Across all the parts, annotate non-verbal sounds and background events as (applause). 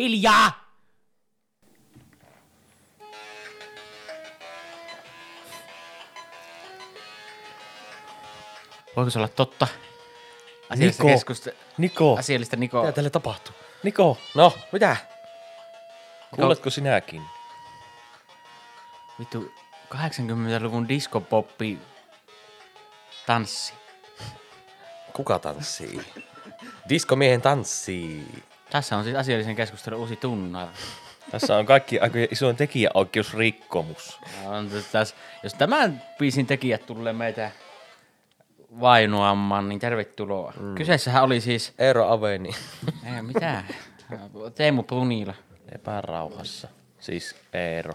Hiljaa! Voiko se olla totta? Asiallista, Niko. keskusta- Niko, asiallista Niko. mitä tälle tapahtuu? Niko, no, mitä? Kuuletko sinäkin? Vittu, 80-luvun diskopoppi tanssi. Kuka tanssii? Diskomiehen tanssii. Tässä on siis asiallisen keskustelun uusi tunnari. Tässä on kaikki aika isoin tekijäoikeusrikkomus. On tässä, jos tämän biisin tekijät tulee meitä vainoamaan, niin tervetuloa. Mm. Kyseessähän oli siis, Eero Aveni. ei mitään, Teemu Brunila. Epärauhassa. Siis Eero.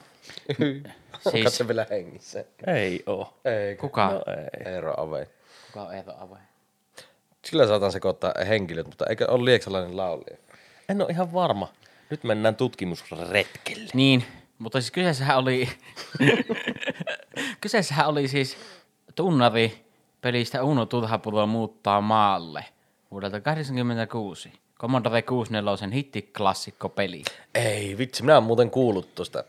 Siis- Onko se vielä hengissä? Ei oo. Ei. Kuka? No ei. Eero Aveni. Kuka on Eero Avoin? Sillä saatan sekoittaa henkilöt, mutta eikö ole lieksalainen laulija? En ole ihan varma. Nyt mennään tutkimusretkelle. Niin, mutta siis kyseessähän oli, (laughs) kyseessähän oli siis tunnari pelistä Uno Turhapulo muuttaa maalle vuodelta 1986. Commodore 64 hittiklassikko peli. Ei, vitsi, minä oon muuten kuullut tosta.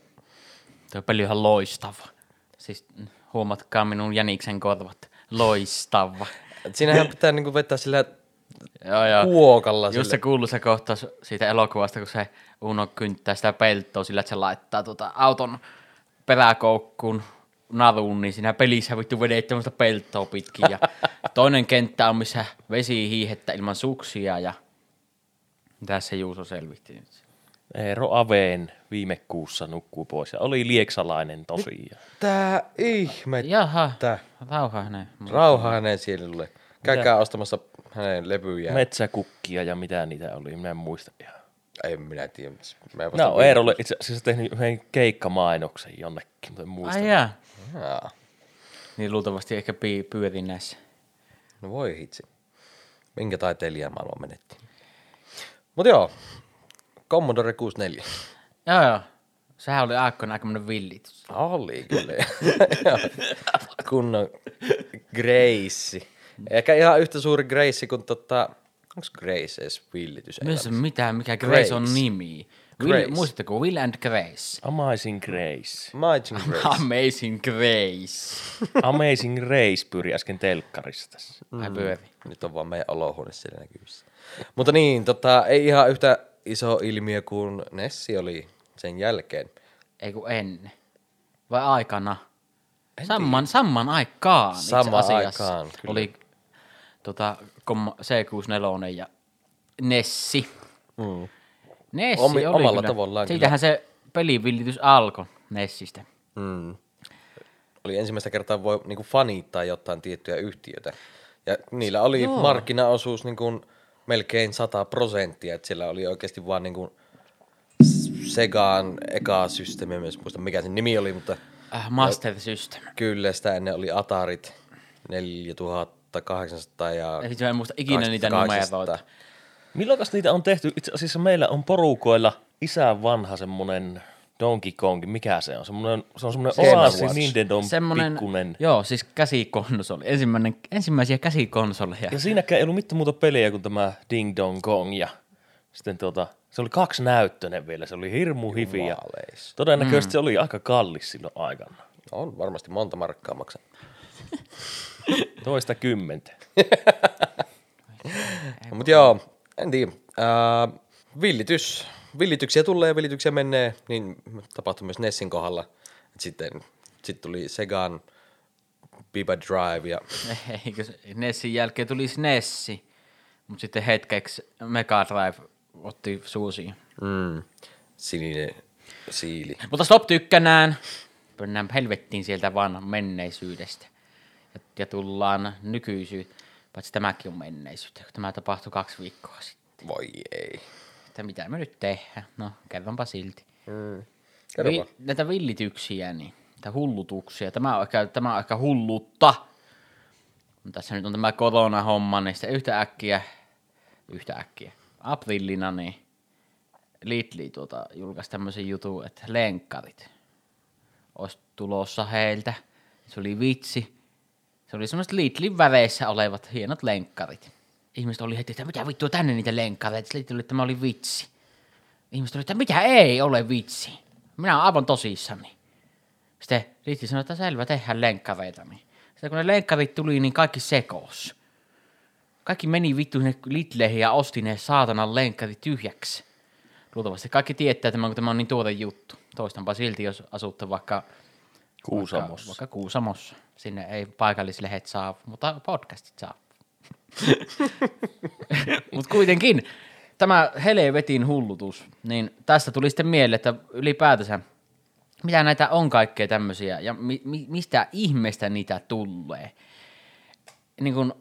Tuo peli on ihan loistava. Siis mm, huomatkaa minun jäniksen korvat. Loistava. Siinähän pitää niinku vetää sillä Joo, joo. kuokalla Just se sille. kuuluisa kohtaus siitä elokuvasta, kun se Uno kynttää sitä peltoa sillä, että se laittaa tota auton peräkoukkuun naruun, niin siinä pelissä vittu vedet tämmöistä peltoa pitkin. Ja (laughs) toinen kenttä on, missä vesi hiihettä ilman suksia ja tässä Juuso selvitti nyt. Eero Aveen viime kuussa nukkuu pois ja oli lieksalainen tosiaan. Tää ihme. Jaha, Tää. rauha hänen. Rauha hänen sielulle. Käykää ostamassa hänen levyjään. Metsäkukkia ja mitä niitä oli, minä en muista ihan. En minä tiedä. Mä en No, Eerolle itse asiassa tehnyt yhden keikkamainoksen jonnekin, mutta en muista. Ai jaa. Jaa. Niin luultavasti ehkä pi- pyörin näissä. No voi hitsi. Minkä taiteilijan maailma menetti. Mut joo. Commodore 64. Joo joo. Sehän oli aikoina aikamoinen villitys. Oli kyllä. (laughs) Kunnon Grace. Eikä ihan yhtä suuri Grace kuin tota... Onks Grace edes villitys? Myös mitä, mikä Grace, Grace. on nimi. Grace. Will, muistatteko Will and Grace? Amazing Grace. Amazing Grace. Amazing Grace. Amazing Race pyöri äsken telkkarissa tässä. Ai pyöri. Nyt on vaan meidän olohuone siellä näkyvissä. Mutta niin, tota, ei ihan yhtä iso ilmiö kuin Nessi oli sen jälkeen. Ei kun ennen. Vai aikana? Samman, samman aikaan Samaan asiassa. aikaan, kyllä. Oli tota, kom- C64 ja Nessi. Mm. Nessi Omi- oli omalla kyllä. tavallaan Siitähän se pelivillitys alkoi Nessistä. Mm. Oli ensimmäistä kertaa voi niinku fanittaa jotain tiettyjä yhtiötä. Ja niillä oli Joo. Markkinaosuus niinku melkein 100 prosenttia, että siellä oli oikeasti vaan niinku Segaan eka systeemi, en edes muista mikä sen nimi oli, mutta Äh, Master System. kyllä sitä ennen oli Atarit 4800 ja Eli mä en muista ikinä niitä 800. numeroita. Milloin niitä on tehty? Itse asiassa meillä on porukoilla isän vanha semmonen Donkey Kong, mikä se on? Semmonen, se on semmonen Game Oasis. Nintendo pikkunen. joo, siis käsikonsoli. Ensimmäinen, ensimmäisiä käsikonsoleja. Ja siinäkään ei ollut mitään muuta peliä kuin tämä Ding Dong Kong ja sitten tuota, se oli kaksi näyttönen vielä, se oli hirmu hifi ja Jumaleis. todennäköisesti mm. se oli aika kallis silloin aikana. On varmasti monta markkaa maksaa. (laughs) Toista kymmentä. Mutta joo, en tiedä. Äh, villitys. Villityksiä tulee ja villityksiä menee, niin tapahtui myös Nessin kohdalla. Et sitten sit tuli Segan Biba Drive ja (laughs) Eikö Nessin jälkeen tuli Nessi, mutta sitten hetkeksi Mega Drive otti suusiin. mm, sininen siili. Mutta stop tykkänään. Mennään helvettiin sieltä vaan menneisyydestä. Ja, tullaan nykyisyyteen. Paitsi tämäkin on menneisyyttä, kun tämä tapahtui kaksi viikkoa sitten. Voi ei. Että mitä me nyt tehdään? No, kerronpa silti. Mm. Vi- näitä villityksiä, niin, näitä hullutuksia. Tämä on ehkä, tämä on ehkä hullutta. Tässä nyt on tämä korona-homma, niin sitten yhtä äkkiä, yhtä äkkiä, aprillina, niin Lidli tuota, julkaisi tämmöisen jutun, että lenkkarit olisi tulossa heiltä. Se oli vitsi. Se oli semmoiset Lidlin väreissä olevat hienot lenkkarit. Ihmiset oli heti, että mitä vittua tänne niitä lenkkareita. Lidli oli, että tämä oli vitsi. ihmiset oli, että mitä ei ole vitsi. Minä olen aivan tosissani. Sitten Riitti sanoi, että selvä, tehdään lenkkareita. Niin Sitten kun ne lenkkarit tuli, niin kaikki sekos. Kaikki meni vittu sinne Lidleihin ja osti ne saatanan lenkkarit tyhjäksi. Luultavasti kaikki tietää tämän, kun tämä on niin tuore juttu. Toistanpa silti, jos asutte vaikka Kuusamossa. Vaikka, vaikka Kuusamossa. Sinne ei paikallislehdet saa, mutta podcastit saa. (laughs) mutta kuitenkin, tämä helvetin hullutus, niin tästä tuli sitten mieleen, että ylipäätänsä, mitä näitä on kaikkea tämmöisiä, ja mi- mi- mistä ihmeestä niitä tulee. Niin kun,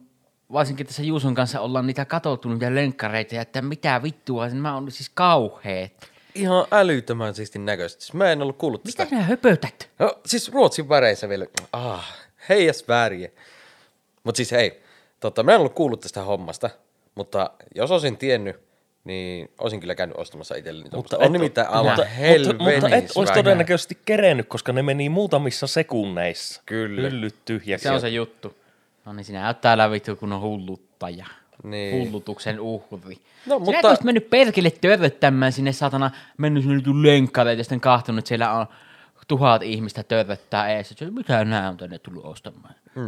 varsinkin tässä Juuson kanssa ollaan niitä katsottu niitä lenkkareita, ja että mitä vittua, nämä on siis kauheet. Ihan älyttömän siistin näköistä. Siis mä en ollut kuullut Mitä tästä. sinä höpötät? No siis Ruotsin väreissä vielä. Ah, heijas väriä. Mut siis hei, tota, mä en ollut kuullut tästä hommasta, mutta jos olisin tiennyt, niin olisin kyllä käynyt ostamassa itselleni. Mutta, mutta on nimittäin aivan mutta, mutta, mutta et olisi todennäköisesti kerennyt, koska ne meni muutamissa sekunneissa. Kyllä. Hyllyt tyhjäksi. Se on se juttu. No niin, sinä oot täällä vittu kun on hulluttaja. Niin. Hullutuksen uhri. No, Sinä mutta- olisit mennyt perkele törröttämään sinne satana, mennyt sinne lenkkareita ja sitten kahtunut, että siellä on tuhat ihmistä törröttää ees. Että Mitä nää on tänne tullut ostamaan? Mm.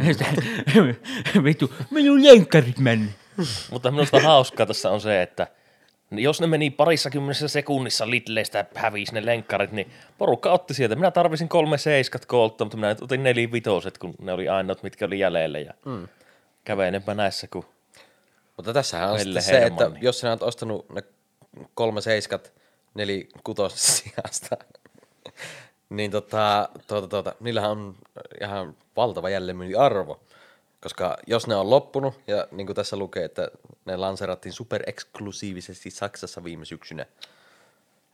(laughs) (laughs) vittu, minun lenkkarit mennyt. Mutta minusta hauskaa tässä on se, että jos ne meni parissa kymmenessä sekunnissa Lidleistä hävisi ne lenkkarit, niin porukka otti sieltä. Minä tarvisin kolme seiskat koolta, mutta minä otin nelivitoset, kun ne oli ainoat, mitkä oli jäljellä. Ja mm. kävelenpä näissä, kun Mutta tässähän on Pelle se, että jos sinä olet ostanut ne kolme seiskat neli kutos (laughs) sijasta, niin tota, tuota, tuota, niillähän on ihan valtava jälleenmyyntiarvo. Koska jos ne on loppunut, ja niin kuin tässä lukee, että ne lanserattiin supereksklusiivisesti Saksassa viime syksynä.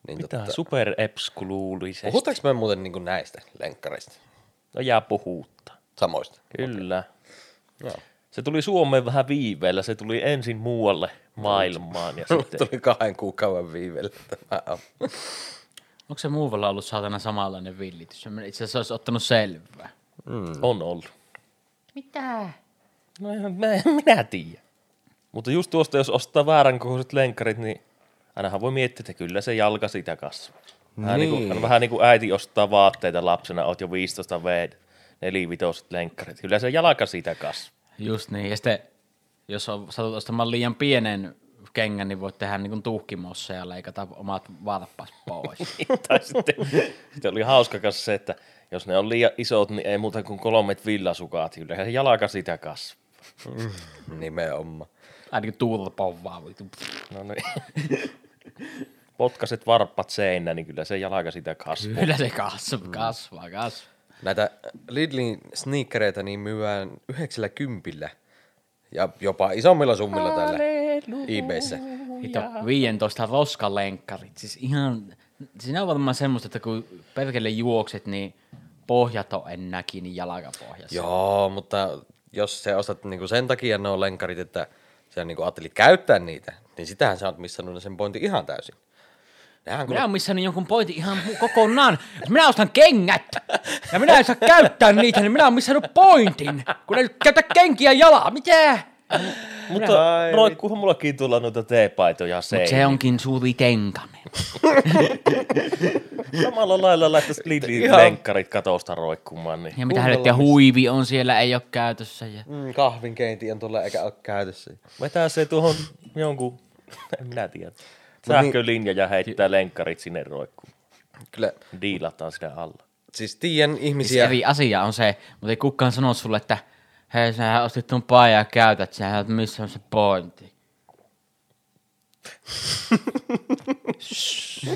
Niin mitä super epskuluulisesti. Puhutaanko me muuten niin kuin näistä lenkkareista? No jää puhuutta. Samoista. Kyllä. Joo. Se tuli Suomeen vähän viiveellä, se tuli ensin muualle maailmaan ja (laughs) sitten Tuli kahden kuukauden viivellä tämä on. Onko se muuvalla ollut saatana samanlainen villitys? Itse asiassa olisi ottanut selvää. on ollut. Mitä? No mä, minä tiedä. Mutta just tuosta, jos ostaa väärän kokoiset lenkkarit, niin ainahan voi miettiä, että kyllä se jalka sitä kasvaa. Vähän niin. Niin. kuin, vähän niin kuin äiti ostaa vaatteita lapsena, oot jo 15 V, nelivitoset lenkkarit. Kyllä se jalka siitä kasvaa. Just niin, ja sitten jos on, satut ostamaan liian pienen kengän, niin voit tehdä niin tuhkimossa ja leikata omat varpas pois. (laughs) tai sitten, sitten oli hauska kanssa se, että jos ne on liian isot, niin ei muuta kuin kolmet villasukat. Kyllä se jalka sitä kasvaa. Nimenomaan. Ainakin turpon vaan. vittu. No niin. Potkaset varppat seinä, niin kyllä se jalka sitä kasvaa. Kyllä se kasvaa, kasvaa, kasvaa. Näitä Lidlin sneakereita niin myydään 90 ja jopa isommilla summilla tällä eBayssä. Hito, 15 roskalenkkarit. Siis ihan, siinä on varmaan semmoista, että kun perkele juokset, niin pohjat on ennä kiinni jalkapohjassa. Joo, mutta jos sä ostat niinku sen takia ne on lenkkarit, että sä niinku ajattelit käyttää niitä, niin sitähän sä oot missannut sen pointin ihan täysin. Nehän kun... Minä olen missannut jonkun pointin ihan kokonaan. Jos minä ostan kengät ja minä en saa käyttää niitä, niin minä olen missannut pointin. Kun ei käytä kenkiä jalaa. Mitä? Mutta roikkuuhan mullakin tulla noita teepaitoja Mut seinään. se onkin suuri tenkame. (laughs) Samalla lailla laittaisi Lidlin lenkkarit katosta roikkumaan. Niin. Ja mitä helvettiä huivi on siellä, ei ole käytössä. Ja... Mm, kahvinkeinti on tuolla eikä ole käytössä. Vetää se tuohon jonkun, (laughs) en minä tiedä. Sähkölinja ja heittää lenkkarit sinne roikkuun. Kyllä, Diilataan sitä alla. siis tiedän Siis ihmisiä... eri asia on se, mutta ei kukaan sano sulle, että hei, sä ostit tuon paijan ja käytät, sä et missä on se pointti.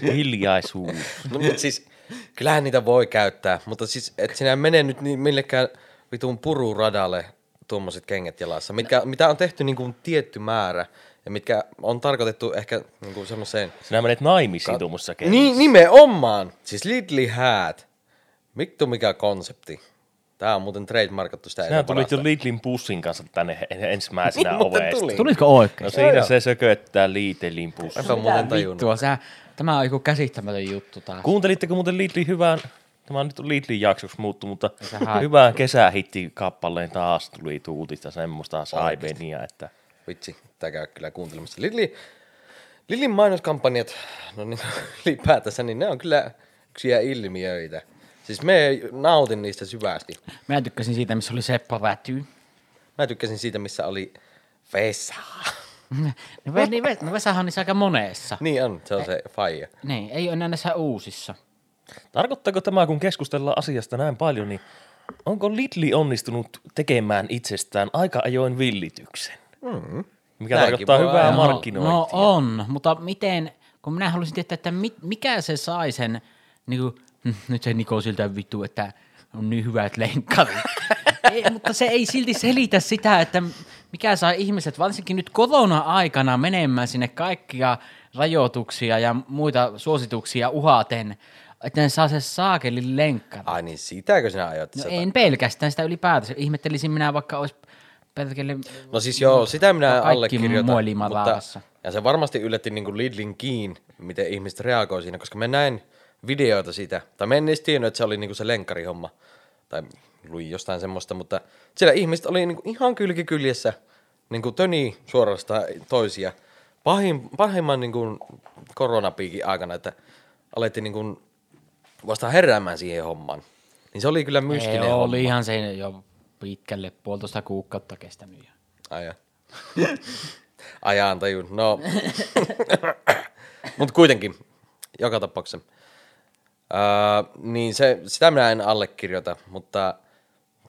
(laughs) Hiljaisuus. No, mutta siis, kyllähän niitä voi käyttää, mutta siis et sinä mene nyt niin millekään vitun pururadalle tuommoiset kengät jalassa, mitkä, mitä on tehty niin kuin tietty määrä ja mitkä on tarkoitettu ehkä niin kuin semmoiseen... Sinä menet naimisiin tuommoisessa Niin, nimenomaan! Siis Lidli häät. Vittu mikä konsepti. Tää on muuten trademarkattu sitä Sinä tulit jo. Lidlin pussin kanssa tänne ensimmäisenä Niin, ovesta. tuli. Tulitko oikein? No siinä Joo, se sököttää Lidlin pussin. Enpä muuten tajunnut. Vittua, sä, tämä on joku käsittämätön juttu taas. Kuuntelitteko muuten Lidlin hyvän, tämä on nyt Lidlin jaksoksi muuttu, mutta se haittaa. hyvän kesähitti-kappaleen taas tuli tuutista semmoista saibenia, että Vitsi, tää käy kyllä kuuntelemassa. Lidli, Lillin mainoskampanjat, no niin (laughs) ylipäätänsä, niin ne on kyllä yksiä ilmiöitä. Siis me nautin niistä syvästi. Mä tykkäsin siitä, missä oli Seppo Väty. Mä tykkäsin siitä, missä oli Vesa. (laughs) No, ve- niin, ve- no Vesahan on niissä aika monessa. Niin on, se on se faija. Niin, ei ole enää näissä uusissa. Tarkoittaako tämä, kun keskustellaan asiasta näin paljon, niin onko Lidli onnistunut tekemään itsestään aika ajoin villityksen? Mm. Mikä Näinkin tarkoittaa hyvää ajatella. markkinointia. No on, mutta miten, kun minä haluaisin tietää, että mit, mikä se sai sen, niin kuin, (laughs) nyt se Niko siltä vittu, että on niin hyvät lenkkarit. (laughs) ei, mutta se ei silti selitä sitä, että mikä saa ihmiset, varsinkin nyt korona-aikana menemään sinne kaikkia rajoituksia ja muita suosituksia uhaten, että ne saa se saakelin lenkkari. Ai niin, sitäkö sinä ajoit? No en pelkästään sitä ylipäätänsä. Ihmettelisin minä vaikka olisi pelkälle... No siis joo, sitä minä Kaikki allekirjoitan. mutta, laavassa. ja se varmasti yllätti niin kuin Lidlin kiin, miten ihmiset reagoi siinä, koska mä näin videoita siitä, tai mä en edes tiennyt, että se oli niin kuin se lenkkarihomma, tai luin jostain semmoista, mutta siellä ihmiset oli niin kuin ihan kylkikyljessä, niin kuin töni suorastaan toisia, Pahin, pahimman niin kuin koronapiikin aikana, että alettiin niin kuin vasta heräämään siihen hommaan. Niin se oli kyllä mystinen Ei, homma. oli ihan se jo pitkälle puolitoista kuukautta kestänyt. Aja. (laughs) Ajan tajun. No, (laughs) mutta kuitenkin, joka tapauksessa. Öö, niin se, sitä minä en allekirjoita, mutta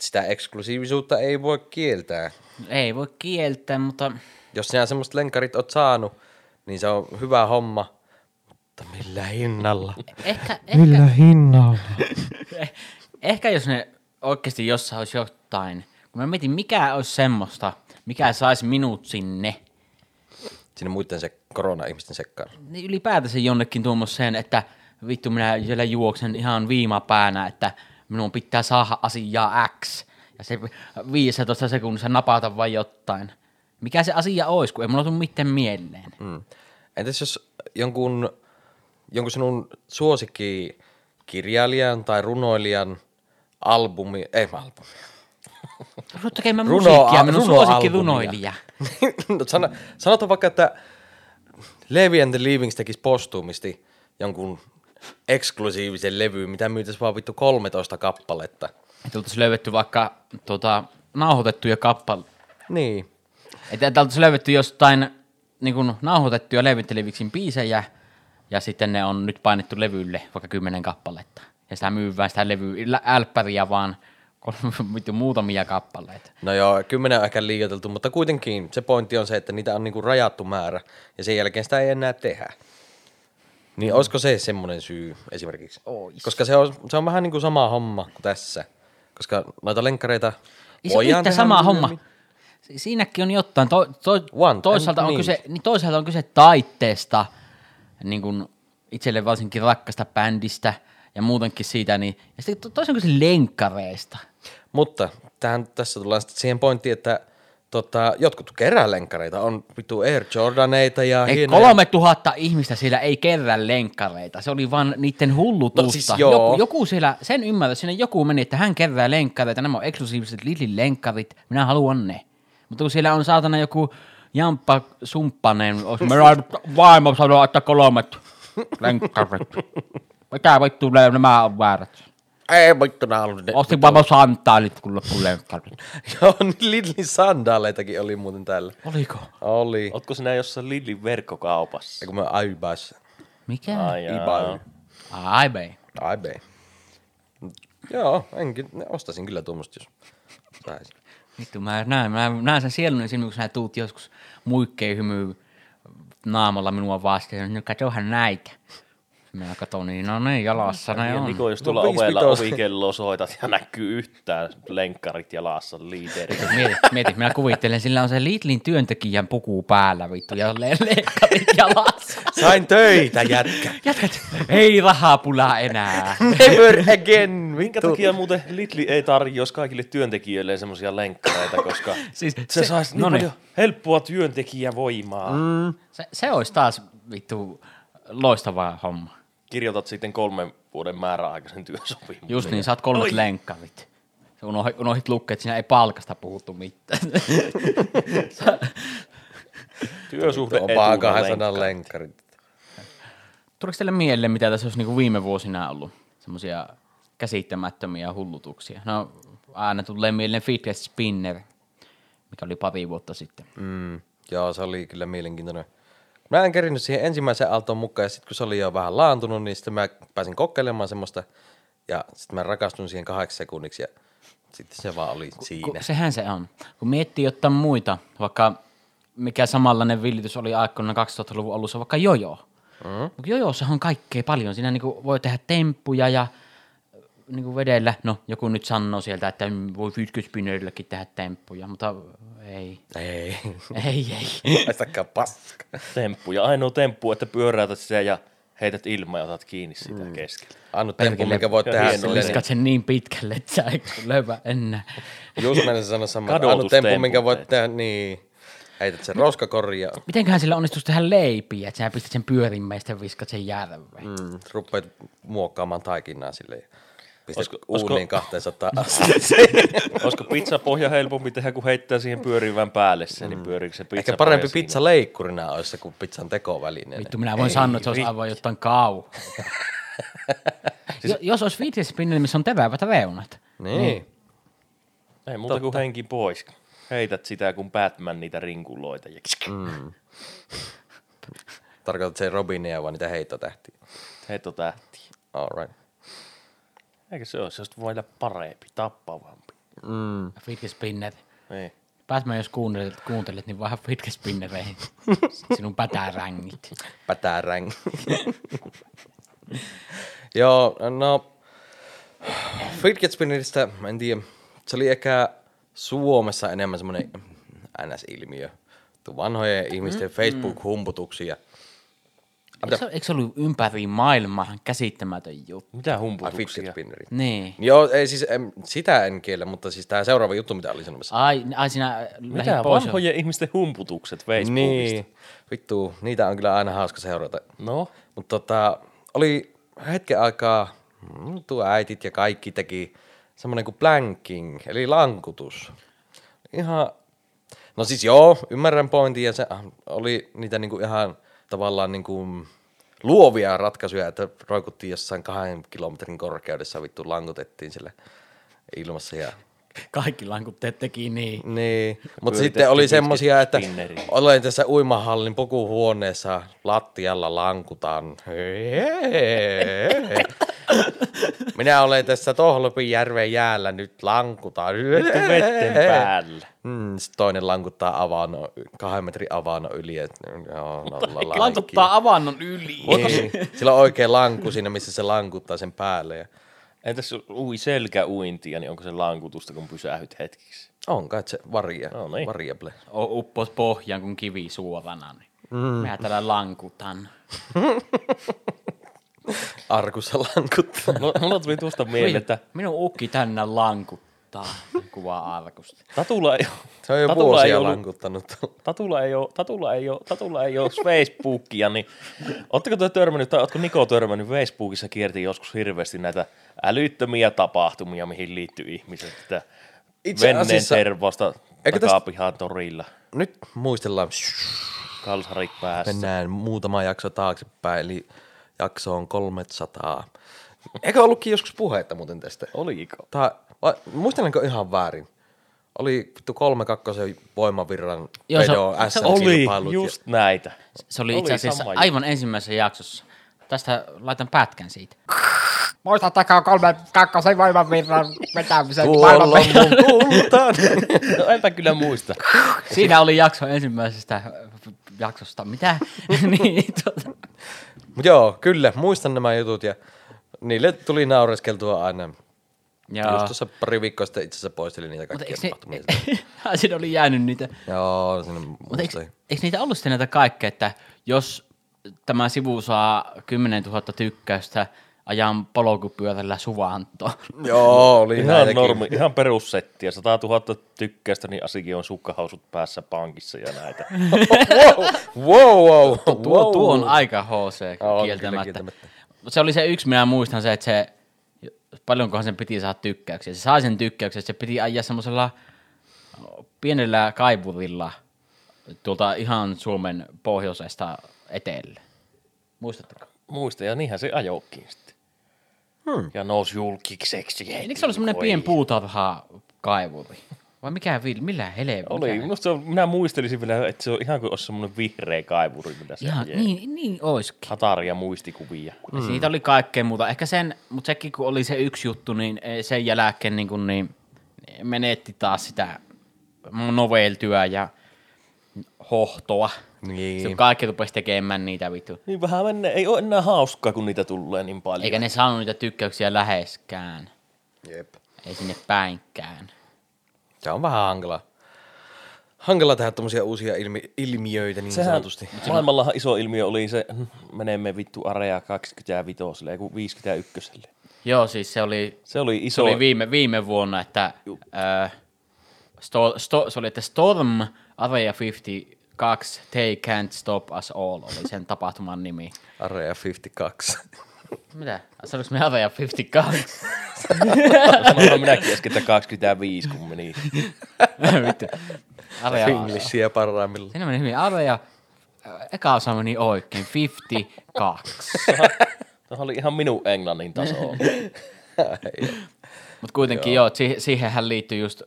sitä eksklusiivisuutta ei voi kieltää. Ei voi kieltää, mutta Jos sinä semmoista lenkarit oot saanut, niin se on hyvä homma. Mutta millä hinnalla? ehkä, ehkä, hinnalla? (laughs) ehkä jos ne oikeasti jossain olisi jotain, kun mä mietin, mikä olisi semmoista, mikä saisi minut sinne, Sinne muiden se korona-ihmisten sekkaan. niin ylipäätänsä jonnekin tuommoiseen, että vittu minä siellä juoksen ihan viimapäänä, että minun pitää saada asiaa X, ja se 15 sekunnissa napata vai jotain. Mikä se asia olisi, kun ei mulla tule mitään mieleen. Mm. Entäs jos jonkun, jonkun sinun suosikki kirjailijan tai runoilijan albumi, ei albumi, Ruvut tekemään musiikkia, minun suosikki runoilija. (laughs) no, sano, sanotaan vaikka, että Levi and the Leavings tekisi postuumisti jonkun eksklusiivisen levy, mitä myytäisi vaan vittu 13 kappaletta. Että oltaisiin löydetty vaikka tota, nauhoitettuja kappaleita. Niin. Että, oltaisiin löydetty jostain niin kuin, nauhoitettuja levytteleviksin biisejä, ja sitten ne on nyt painettu levylle, vaikka kymmenen kappaletta. Ja sitä myyvää sitä levy, älppäriä vaan muutamia kappaleita. No joo, kymmenen on ehkä liioiteltu, mutta kuitenkin se pointti on se, että niitä on niinku rajattu määrä, ja sen jälkeen sitä ei enää tehdä. Niin olisiko se semmoinen syy esimerkiksi? Ois. Koska se on, se on vähän niin kuin sama homma kuin tässä. Koska noita lenkkareita Ei se voidaan tehdä sama homma. Si- Siinäkin on jotain. To, to, One toisaalta, on kyse, niin toisaalta on kyse taitteesta, niin kuin itselle varsinkin rakkasta bändistä ja muutenkin siitä. Niin, ja sitten to- toisaalta on kyse lenkkareista. Mutta tähän, tässä tullaan sitten siihen pointtiin, että tota, jotkut kerää lenkkareita. On vittu Air Jordaneita ja Ei, hienoja- kolme tuhatta ihmistä siellä ei kerran lenkkareita. Se oli vaan niiden hullutusta. No siis joo. joku, joku siellä, sen ymmärrys, sinne joku meni, että hän kerää lenkkareita. Nämä on eksklusiiviset Lidlin lenkkarit. Minä haluan ne. Mutta kun siellä on saatana joku Jamppa Sumppanen, olisi (laughs) vaimo sanoo, että kolmet lenkkarit. Mitä vittu ne- nämä on väärät? Ei vittu nää on ne. Ostin vaimo (laughs) santaalit, kun loppu lenkkarit. Joo, niin Lidlin sandaaleitakin oli muuten täällä. Oliko? Oli. Ootko sinä jossain Lidlin verkkokaupassa? Eikö mä aibas. Mikä? Ai jaa. Ebay. Ai bei. Aibay. Joo, enkin, ostaisin kyllä tuommoista, jos saisin. Vittu, mä näen, mä näen sen sielun silmin, kun sä tuut joskus muikkeen hymy naamalla minua vastaan. No katsohan näitä. Mä katson, niin no niin, jalassa ne Ja on. Niko, jos No tuolla viisi ovella ovikelloa soitat ja näkyy yhtään lenkkarit jalassa liiteri. Mieti, mieti, minä kuvittelen, sillä on se Lidlin työntekijän puku päällä, vittu, ja le- leikkarit jalassa. Sain töitä, jätkä. Jätkät, ei rahapulaa enää. Never again, Minkä takia muuten Lidli ei tarjoaisi kaikille työntekijöille semmoisia lenkkareita, koska Siis se, se- saisi niin noniin. paljon helppoa työntekijävoimaa. Mm. Se, se olisi taas, vittu, loistava homma. Kirjoitat sitten kolmen vuoden määräaikaisen työsopimuksen. Just niin, saat kolmet lenkkarit. Sä unohdit, unohdit lukea, että siinä ei palkasta puhuttu mitään. (laughs) Työsuhde On vaan etuna 200 lenkkarit. lenkkarit. Tuleeko teille mieleen, mitä tässä olisi niin viime vuosina ollut? Semmoisia käsittämättömiä hullutuksia. No, aina tulee mieleen fidget spinner, mikä oli pari vuotta sitten. Mm, joo, se oli kyllä mielenkiintoinen. Mä en kerinyt siihen ensimmäiseen aaltoon mukaan, ja sitten kun se oli jo vähän laantunut, niin sitten mä pääsin kokeilemaan semmoista, ja sitten mä rakastun siihen kahdeksi sekunniksi, ja sitten se vaan oli siinä. Kun, sehän se on. Kun miettii jotain muita, vaikka mikä samanlainen villitys oli aikoina 2000-luvun alussa, vaikka jojo. Mm. Jojossa on kaikkea paljon. Siinä niinku voi tehdä temppuja ja niinku vedellä. No, joku nyt sanoo sieltä, että voi fidget-spinnerilläkin tehdä temppuja, mutta ei. Ei, Ei, ei. haistakaa paska. Temppu. Ja ainoa temppu, että pyöräytät sitä ja heität ilmaa ja otat kiinni siitä mm. keskellä. Ainut temppu, minkä voit tehdä silleen, Viskat sen niin pitkälle, että sä et löyvä enää. niin, just mennessä sanoa sama, että ainut temppu, minkä voit tehdä, niin heität sen roskakoriin ja Mitenköhän sillä onnistuisi tehdä leipiä, että sä pistät sen pyörimään ja viskat sen järveen. mm, rupeat muokkaamaan taikinaa silleen. Ja Pistät Olisiko- olisiko- uuniin 200 astetta. Olisiko (laughs) pizzapohja helpompi tehdä, kun heittää siihen pyörivän päälle sen, niin pyöriikö se pizza Ehkä parempi pizza leikkurina olisi se kuin pizzan tekovälineenä. Vittu, minä voin sanoa, että se olisi aivan jotain kau. siis, jos olisi spinner, missä on terävät reunat. Niin. Ei muuta kuin henki pois. Heität sitä, kun Batman niitä rinkuloita. Mm. Tarkoitat se Robinia vai niitä heittotähtiä? Heitto tähti. All right. Eikö se ole? Se olisi vielä parempi, tappavampi. Mm. Fidget spinner. Niin. Batman, jos kuuntelet, kuuntelet niin vähän fidget spinnereihin. (laughs) Sinun pätärängit. Pätäräng. (laughs) Joo, no Fidget Spinneristä, mä en tiedä, se oli ehkä Suomessa enemmän semmoinen NS-ilmiö. Tuo vanhojen ihmisten Facebook-humputuksia. Eikö, se- eikö se ollut ympäri maailmaa käsittämätön juttu? Mitä Ai humputuksia? Fidget Spinnerit. Niin. Joo, ei siis, em, sitä en kiellä, mutta siis tämä seuraava juttu, mitä oli sanomassa. Ai, ai sinä Mitä pois. vanhojen ihmisten humputukset Facebookista? Niin, vittu, niitä on kyllä aina hauska seurata. No, Mutta tota, oli hetken aikaa, mm, tuo äitit ja kaikki teki semmoinen kuin planking, eli lankutus. Ihan, no siis joo, ymmärrän pointin ja se äh, oli niitä niinku ihan tavallaan niinku luovia ratkaisuja, että roikuttiin jossain kahden kilometrin korkeudessa, vittu lankutettiin sille ilmassa ja Kaikki lankutteet teki niin. niin, mutta sitten oli pitkin semmosia, että olen tässä uimahallin pukuhuoneessa lattialla lankutan. Minä olen tässä Tohlopinjärven jäällä nyt lankutan. vittu vetten päällä. Mm, sit toinen lankuttaa avannon, kahden metrin avannon yli. Et, joo, nolla Lankuttaa avannon yli. Niin. Sillä on oikein lanku siinä, missä se lankuttaa sen päälle. Ja Entäs ui selkäuintia, niin onko se lankutusta, kun pysähyt hetkeksi? on kai se varia, No niin. variable. O- uppos pohjaan kuin kivi suorana. Niin. Mm. Mä täällä lankutan. (laughs) Arkussa lankuttaa. No, mulla tuli tuosta mieleen, että Minun ukki tänne lankuttaa. Kuvaa arkusta. Tatulla ei, Se on jo Tatulla ei vuosia ollut- lankuttanut. Tatulla ei ole, Tatulla ei ole, Tatulla ei ole Facebookia, niin ootteko te törmännyt, tai ootko Niko törmännyt Facebookissa kierti joskus hirveästi näitä älyttömiä tapahtumia, mihin liittyy ihmiset, että Itse Venneen asiassa- tervasta tästä- takapihan torilla, Nyt muistellaan, kalsarit päässä. mennään muutama jakso taaksepäin, eli jakso on 300. Eikö ollutkin joskus puhetta muuten tästä? Oliko? Tai, vai, muistelenko ihan väärin? Oli vittu kolme kakkosen voimavirran Joo, se- vedo se Oli SM-kilpailut. just näitä. Se oli, Oli itse asiassa sama aivan ensimmäisessä jaksossa. Tästä laitan pätkän siitä. Muistatteko kolme kakkosen voimavirran vetämisen Tuolla on mun. (laughs) No, enpä kyllä muista. Siinä oli jakso ensimmäisestä jaksosta. Mitä? (laughs) niin, tuota. Mut joo, kyllä, muistan nämä jutut ja niille tuli naureskeltua aina. Joo. Just tuossa pari viikkoa sitten itse asiassa poistelin niitä Mutta kaikkia tapahtumia. ne, (laughs) siinä oli jäänyt niitä. Joo, sinne Mutta eikö, eikö niitä ollut sitten näitä kaikkea, että jos tämä sivu saa 10 000 tykkäystä, ajan polkupyörällä suvantoon. (laughs) Joo, oli Ihan, näitäkin. normi, ihan perussettiä. 100 000 tykkäystä, niin Asikin on sukkahausut päässä pankissa ja näitä. (laughs) wow, wow, wow. Tuo, tuo on aika HC kyllä kieltämättä. kieltämättä. Se oli se yksi, minä muistan se, että se, paljonkohan sen piti saada tykkäyksiä. Se sai sen tykkäyksen, se piti ajaa semmoisella pienellä kaivurilla tuolta ihan Suomen pohjoisesta etelä. Muistatteko? Muista, ja niinhän se ajoikin sitten. Hmm. Ja nousi julkiseksi. Eikö se ollut semmoinen pien puutarha kaivuri? Vai mikä vil, millä helvetti? Oli, minusta se on, minä muistelisin vielä, että se on ihan kuin olisi semmoinen vihreä kaivuri, mitä se Ihan, niin, niin oiskin. Hataria muistikuvia. Mm. Siitä oli kaikkea muuta. Ehkä sen, mutta sekin kun oli se yksi juttu, niin eh, sen jälkeen niin, kuin, niin menetti taas sitä noveltyä ja hohtoa. Niin. Se kaikki rupesi tekemään niitä vittu. Niin vähän mennä, ei ole enää hauskaa, kun niitä tulee niin paljon. Eikä ne saanut niitä tykkäyksiä läheskään. Jep. Ei sinne päinkään. Se on vähän hankala. Hankala tehdä tommosia uusia ilmi- ilmiöitä niin Sehän sanotusti. maailmallahan iso ilmiö oli se, hm, menemme vittu Area 25, ei kun 51. Joo, siis se oli, Se oli se iso, oli viime, viime vuonna, että äh, sto, sto, se oli, että Storm Area 52 They Can't Stop Us All oli sen tapahtuman nimi. Area 52. Mitä? Sanoinko me Area 52? sanoin minäkin äsken, että 25, kun meni. Vittu. Area, Finglishia parhaimmillaan. siinä meni hyvin. Area, eka osa meni oikein, 52. Tuohan oli ihan minun englannin taso. Mutta kuitenkin joo, joo si- siihenhän liittyy just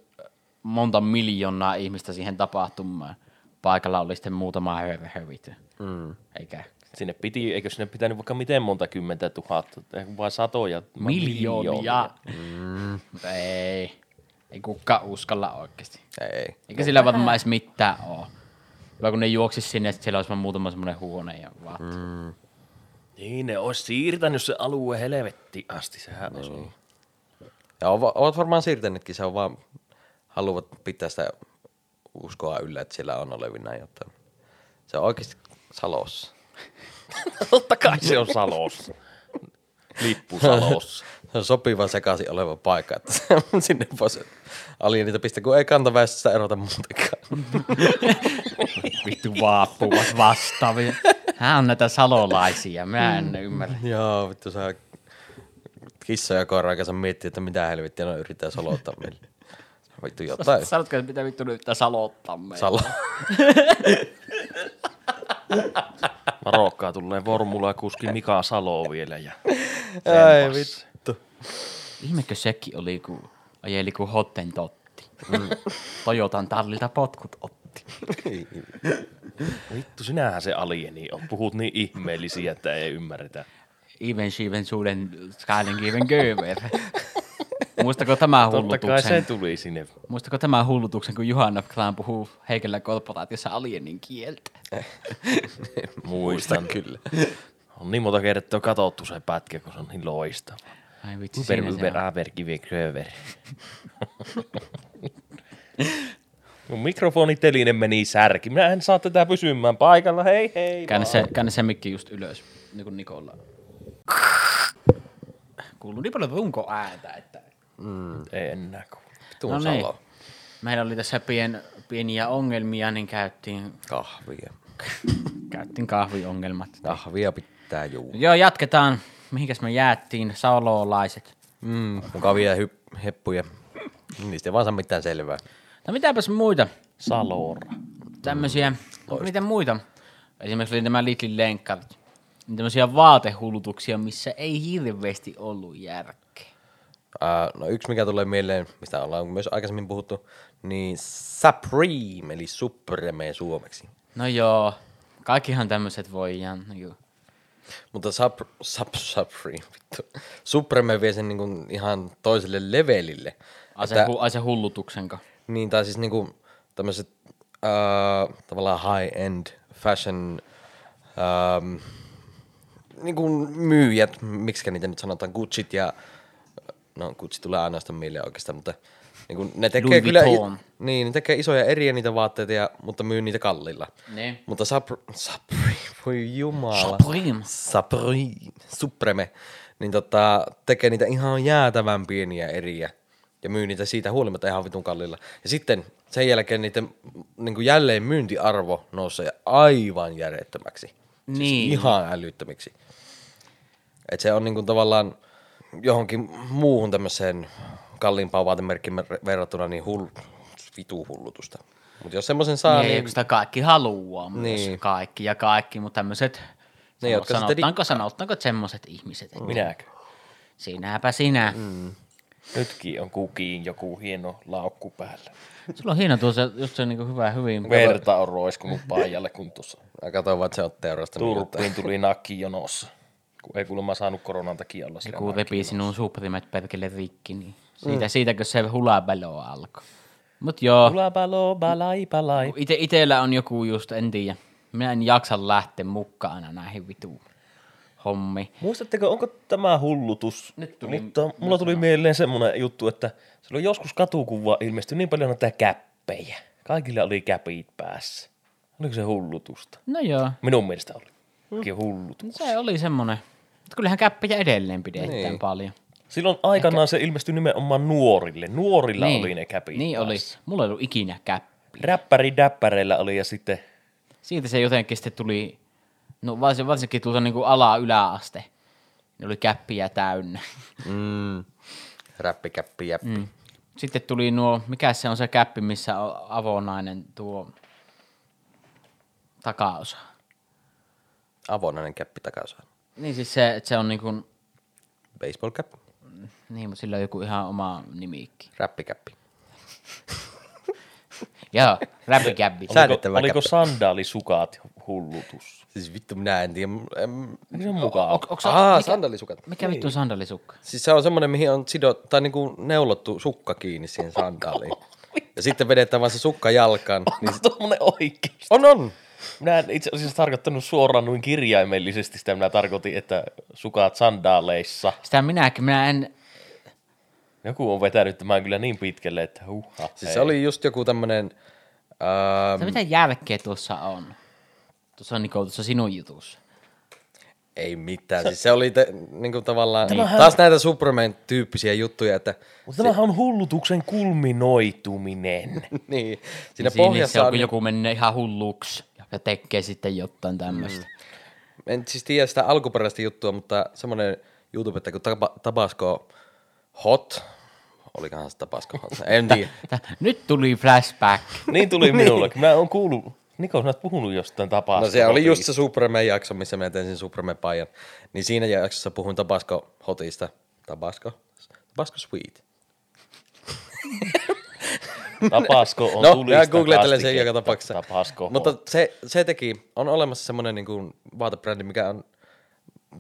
monta miljoonaa ihmistä siihen tapahtumaan. Paikalla oli sitten muutama hörhö vittu. Mm. Eikä Sinne piti, eikö sinne pitänyt vaikka miten monta kymmentä tuhatta, vai satoja, miljoonia. Mm. Mutta ei, ei kukaan uskalla oikeasti. Ei. Eikä sillä varmaan edes mitään oo. Hyvä kun ne juoksis sinne, että siellä olisi vaan muutama semmoinen huone ja vaat. Mm. Niin, ne olisi siirtänyt se alue helvetti asti, sehän olisi. Niin. Ja ovat, ovat varmaan siirtänytkin, se on vaan, haluavat pitää sitä uskoa yllä, että siellä on olevina, jotta se on oikeasti Salossa. (laughs) Totta kai se on Salossa. Lippu Salossa. Se on sopiva sekaisin oleva paikka, että (laughs) sinne voisi alienita pistää, kun ei kantaväestöstä erota muutenkaan. (laughs) Vittu vaappuvat vastaavia. Hän on näitä salolaisia, mä en ymmärrä. Joo, vittu saa kissa ja koiran kanssa miettiä, että mitä helvettiä ne yrittää solottaa meille. Vittu jotain. Sanotko, että mitä vittu nyt salottaa meitä? Salo. (laughs) Marokkaa tulee Formula kuski Mika Salo vielä ja Ai vittu. Ihmekö sekin oli, kun ajeli kuin hotten totti. Mm. Toyotan tallilta potkut otti. Vittu, sinähän se alieni on. Puhut niin ihmeellisiä, että ei ymmärretä. Even Shiven suuden Skylen given göver. Muistako tämä Totta kai se hullutuksen? tuli sinne. Muistako tämä hullutuksen, kun Juhanna Klan puhuu Heikellä korporaatiossa alienin kieltä? (laughs) Muistan. Kyllä. On niin monta kertaa katsottu se pätkä, kun se on niin loistava. Ai vitsi, Uber, Uber, on. Averki, Kröver. (laughs) Mun mikrofoniteline meni särki. Minä en saa tätä pysymään paikalla. Hei hei. Käännä se, käännä se mikki just ylös, niin kuin Nikolla. Kuuluu niin paljon runko ääntä, että... Ei enää. Tuun No niin. Salo. Meillä oli tässä pien, pieniä ongelmia, niin käytiin, Kahvia. (laughs) käytiin kahviongelmat. Kahvia pitää juu. Joo, jatketaan. Mihinkäs me jäättiin? Salolaiset. Mm, mukavia hy- heppuja. Niistä ei vaan saa mitään selvää. No mitäpäs muita Salora. tämmöisiä, onko niitä muita? Esimerkiksi oli nämä Lidlin lenkkarit. Tämmöisiä vaatehulutuksia, missä ei hirveästi ollut järkeä. Uh, no yksi, mikä tulee mieleen, mistä ollaan myös aikaisemmin puhuttu, niin Supreme, eli Supreme suomeksi. No joo, kaikkihan tämmöiset voi ihan, no joo. Mutta sub, sub, Supreme, vittu. Supreme vie sen niin kuin ihan toiselle levelille. Ai se, Että- hu, ai se hullutuksenko? Niin, tai siis niinku tämmöiset uh, tavallaan high-end fashion um, niinku myyjät, miksi niitä nyt sanotaan, Gucci't ja no Gucci tulee ainoastaan mieleen oikeastaan, mutta niinku ne tekee Louis kyllä, Vuitton. niin, ne tekee isoja eriä niitä vaatteita, ja, mutta myy niitä kalliilla. Niin. Mutta Supreme, Supreme, voi jumala. Supreme. Supreme, Supreme, niin tota, tekee niitä ihan jäätävän pieniä eriä ja myy niitä siitä huolimatta ihan vitun kallilla. Ja sitten sen jälkeen niiden niin kuin jälleen myyntiarvo nousee aivan järjettömäksi. Siis Niin. ihan älyttömiksi. Et se on niin kuin tavallaan johonkin muuhun tämmöiseen kalliimpaan vaatemerkkiin mer- verrattuna niin hull, vitu hullutusta. Mutta jos semmoisen saa, Niin, niin, kun sitä kaikki haluaa myös. Niin. Kaikki ja kaikki, mutta tämmöiset, Ne, jotka sanotaanko, sanotaanko että semmoiset ihmiset, että Minäkö? sinäpä sinä. Mm. Nytkin on kukiin joku hieno laukku päällä. Sulla on hieno tuossa, just se niinku hyvä, hyvin. Verta on roiskunut paijalle, kun tuossa mä katsoin vaan, että se on teurastanut. Turppiin tuli nakki jonossa. Kun ei kuulemma saanut koronan takia olla siellä Joku nakki repi jonossa. sinun suprimet perkele rikki, niin siitä, mm. siitäkö se hulabelo alkoi. Mut joo, Ulapalo, balai, balai. ite, itellä on joku just, en tiedä. Minä en jaksa lähteä mukaan aina näihin vitu hommi. Muistatteko, onko tämä hullutus? Nyt tuli- Mutta mulla tuli mieleen semmoinen juttu, että silloin joskus katukuva ilmestyi niin paljon näitä käppejä. Kaikilla oli käpit päässä. Oliko se hullutusta? No joo, Minun mielestä oli. Oikein hullutus. se oli semmonen. Mutta kyllähän käppejä edelleen pidetään niin. Niin. paljon. Silloin aikanaan se ilmestyi nimenomaan nuorille. Nuorilla niin. oli ne käpit Niin oli. päässä. Mulla ei ollut ikinä käppi. Räppäri däppäreillä oli ja sitten Siitä se jotenkin sitten tuli, no varsin, varsinkin tuolta niinku ala-yläaste. Ne oli käppiä täynnä. Mm. Räppikäppi, jäppi. Mm. Sitten tuli nuo, mikä se on se käppi, missä on avonainen tuo takaosa. Avonainen käppi takaosaan. Niin siis se, että se on niinku, Baseball cap. niin mutta sillä on joku ihan oma nimiikki. Räppikäppi. (laughs) Joo, räppikäppi. Sä- Säädettävä oliko, oliko sandaalisukat hullutus? Siis vittu, minä en tiedä. En... Se on mukaan? Onko Aa, mikä, sandalisukat. mikä vittu on sandaalisukka? Siis se on semmoinen, mihin on sidot, tai niinku neulottu sukka kiinni siihen sandaaliin. (laughs) Ja sitten vedetään vaan se sukka jalkaan. Niin... Onko tommonen oikein? On, on. Minä en itse asiassa tarkoittanut suoraan noin kirjaimellisesti sitä, minä tarkoitin, että sukat sandaaleissa. Sitä minäkin, minä en, Joku on vetänyt tämän kyllä niin pitkälle, että huha. Siis se oli just joku tämmönen... se Ähm, mitä jälkeä tuossa on. Tuossa on niinku tuossa sinun jutussa. ei mitään. Siis se oli te, niinku tavallaan... Tämähän- Taas näitä Superman-tyyppisiä juttuja, että... Mutta tämähän on hullutuksen kulminoituminen. (laughs) niin, siinä Siinä se pohjassa on, on... kun joku menee ihan hulluksi ja tekee sitten jotain tämmöistä. Mm. En siis tiedä sitä alkuperäistä juttua, mutta semmoinen YouTube, että kun taba, Tabasco Hot, olikohan se Tabasco Hot, (laughs) en tiedä. Nyt tuli flashback. (laughs) niin tuli minullekin. (laughs) Mä oon kuullut, Niko, sä puhunut jostain tapasta. No se oli just se Superman jakso, missä mä tein sen Superman paijan. Niin siinä jaksossa puhuin Tabasco Hotista. Tabasco? Tabasco Sweet. Tapasko on No, tulista mä googlettelen sen joka tapauksessa. Tapasko Mutta se, se teki, on olemassa semmoinen niin kuin vaatebrändi, mikä on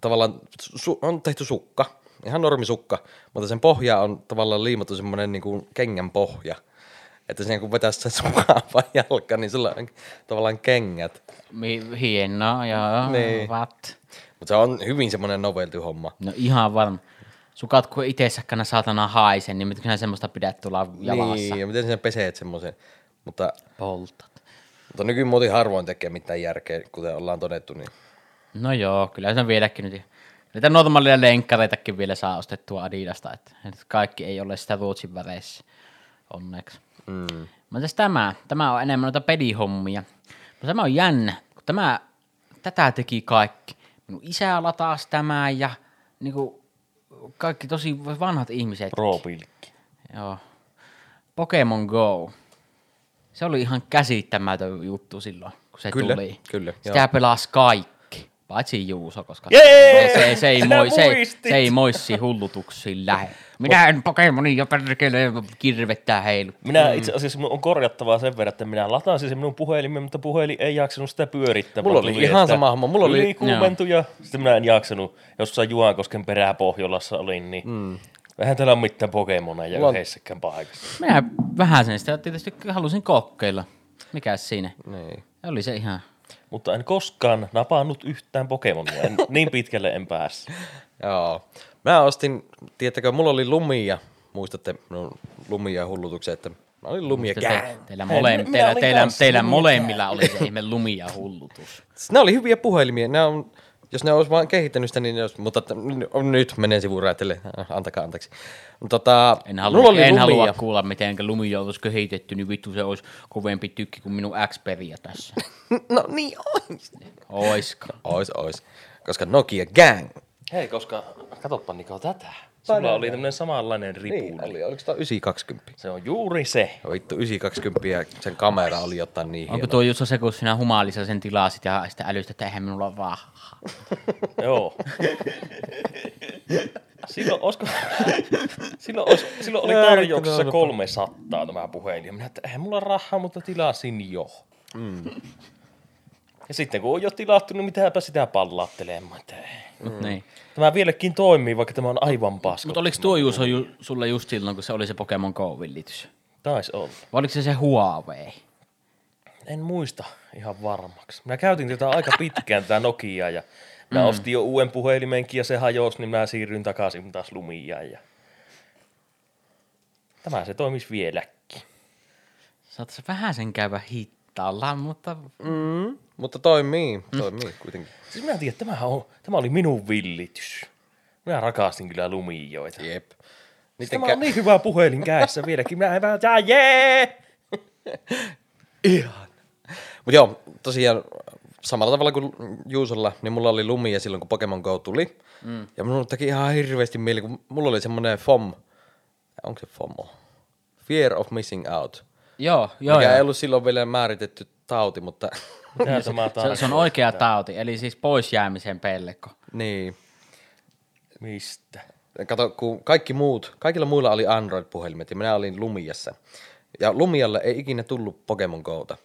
tavallaan, su, on tehty sukka, ihan normisukka, mutta sen pohja on tavallaan liimattu semmoinen niin kuin kengän pohja. Että siinä kun vetäisi sen sukaan (laughs) vaan jalkaan, niin sulla on tavallaan kengät. Hienoa, joo. Niin. What? Mutta se on hyvin semmoinen novelty homma. No ihan varma. Sukat kun itse sakkana saatana haisen, niin mitä semmoista pidät tulla jalassa? Niin, ja miten sen peseet semmoisen. Mutta, Poltat. mutta nykymuoti harvoin tekee mitään järkeä, kuten ollaan todettu. Niin. No joo, kyllä se on vieläkin nyt. Niitä normaalia lenkkareitakin vielä saa ostettua Adidasta, että kaikki ei ole sitä Ruotsin väreissä, onneksi. Mm. Mutta tämä, tämä on enemmän noita pedihommia. Mutta tämä on jännä, kun tämä, tätä teki kaikki. Minun isä lataasi tämä ja niin kuin, kaikki tosi vanhat ihmiset. Pro-pilkki. Joo. Pokemon Go. Se oli ihan käsittämätön juttu silloin, kun se Kyllä, tuli. kyllä, Sitä joo. pelasi kaikki, paitsi Juuso, koska Jee! se, se, se, ei moi, se, se ei moissi hullutuksiin lähe. Minä en Pokemonin jo perkele kirvettää heilu. Minä itse asiassa on korjattavaa sen verran, että minä latasin sen minun puhelimen, mutta puhelin ei jaksanut sitä pyörittää. Mulla oli tuli, ihan sama homma. Mulla oli- ylikuumentui ja sitten minä en jaksanut. Jossain Juankosken peräpohjolassa olin, niin mm. vähän täällä on mitään Pokemoneja Mulla yhdessäkään paikassa. Minä vähän sen sitä tietysti halusin kokeilla. Mikäs siinä? Niin. Oli se ihan... Mutta en koskaan napannut yhtään Pokemonia. En, (laughs) niin pitkälle en päässyt. Joo. Mä ostin, tiedättekö, mulla oli lumia, muistatte minun lumia hullutuksen, että mä olin lumia Te, teillä, mole, teillä, teillä, teillä lumia molemmilla oli se ihme lumi ja hullutus. Ne oli hyviä puhelimia, ne on, jos ne olisi vaan kehittänyt sitä, niin ne olisi, mutta nyt menen sivuraiteille, antakaa anteeksi. Mutta Tota, En, halua, oli en lumia. halua kuulla, miten lumi olisi kehitetty, niin vittu se olisi kovempi tykki kuin minun Xperia tässä. (laughs) No niin ois. Oisko? Ois, ois. Koska Nokia gang. Hei, koska katoppa Niko tätä. Sulla oli tämmönen samanlainen ripuli. Niin, oli. Oliko tämä 920? Se on juuri se. No Vittu, 920 ja sen kamera oli jotain niin Onko hieno. tuo just se, kun sinä humaalissa sen tilasit ja sitten älystä, että eihän minulla ole vahaa. (laughs) Joo. Silloin, olisiko, (laughs) silloin, olis, silloin oli tarjouksessa 300 tämä puhelin. Ja minä, että eihän mulla rahaa, mutta tilasin jo. Mm. Ja sitten kun on jo tilattu, niin mitäpä sitä ei. Mut niin. Tämä vieläkin toimii, vaikka tämä on aivan paska. Mutta oliko tuo Juuso ju, sulle just silloin, kun se oli se Pokemon Go-villitys? Taisi olla. Vai oliko se se Huawei? En muista ihan varmaksi. Minä käytin tätä aika pitkään, tätä Nokiaa, ja minä mm. ostin jo uuden puhelimenkin, ja se hajosi, niin minä siirryin takaisin taas Lumiaan. Ja... Tämä se toimisi vieläkin. Saattaisi vähän sen käydä hittaalla, mutta Mm, mutta toimii, toimii kuitenkin. Siis minä tiedän, että tämä, on, tämä oli minun villitys. Minä rakastin kyllä lumijoita. Jep. Siis tämä on niin hyvä puhelin kädessä vieläkin. Minä en vähän, jee! (laughs) Ihan. Mutta joo, tosiaan samalla tavalla kuin Juusolla, niin mulla oli lumia silloin, kun Pokemon Go tuli. Mm. Ja mulla teki ihan hirveästi mieli, kun mulla oli semmoinen FOM, onko se FOMO? Fear of Missing Out. Joo, joo, mikä joo. ei ollut silloin vielä määritetty tauti, mutta Se, se on oikea tauti, eli siis pois jäämisen pelko. niin. Mistä? Kato, kun kaikki muut, kaikilla muilla oli Android-puhelimet ja minä olin Lumiassa. Ja Lumialle ei ikinä tullut Pokemon Gota.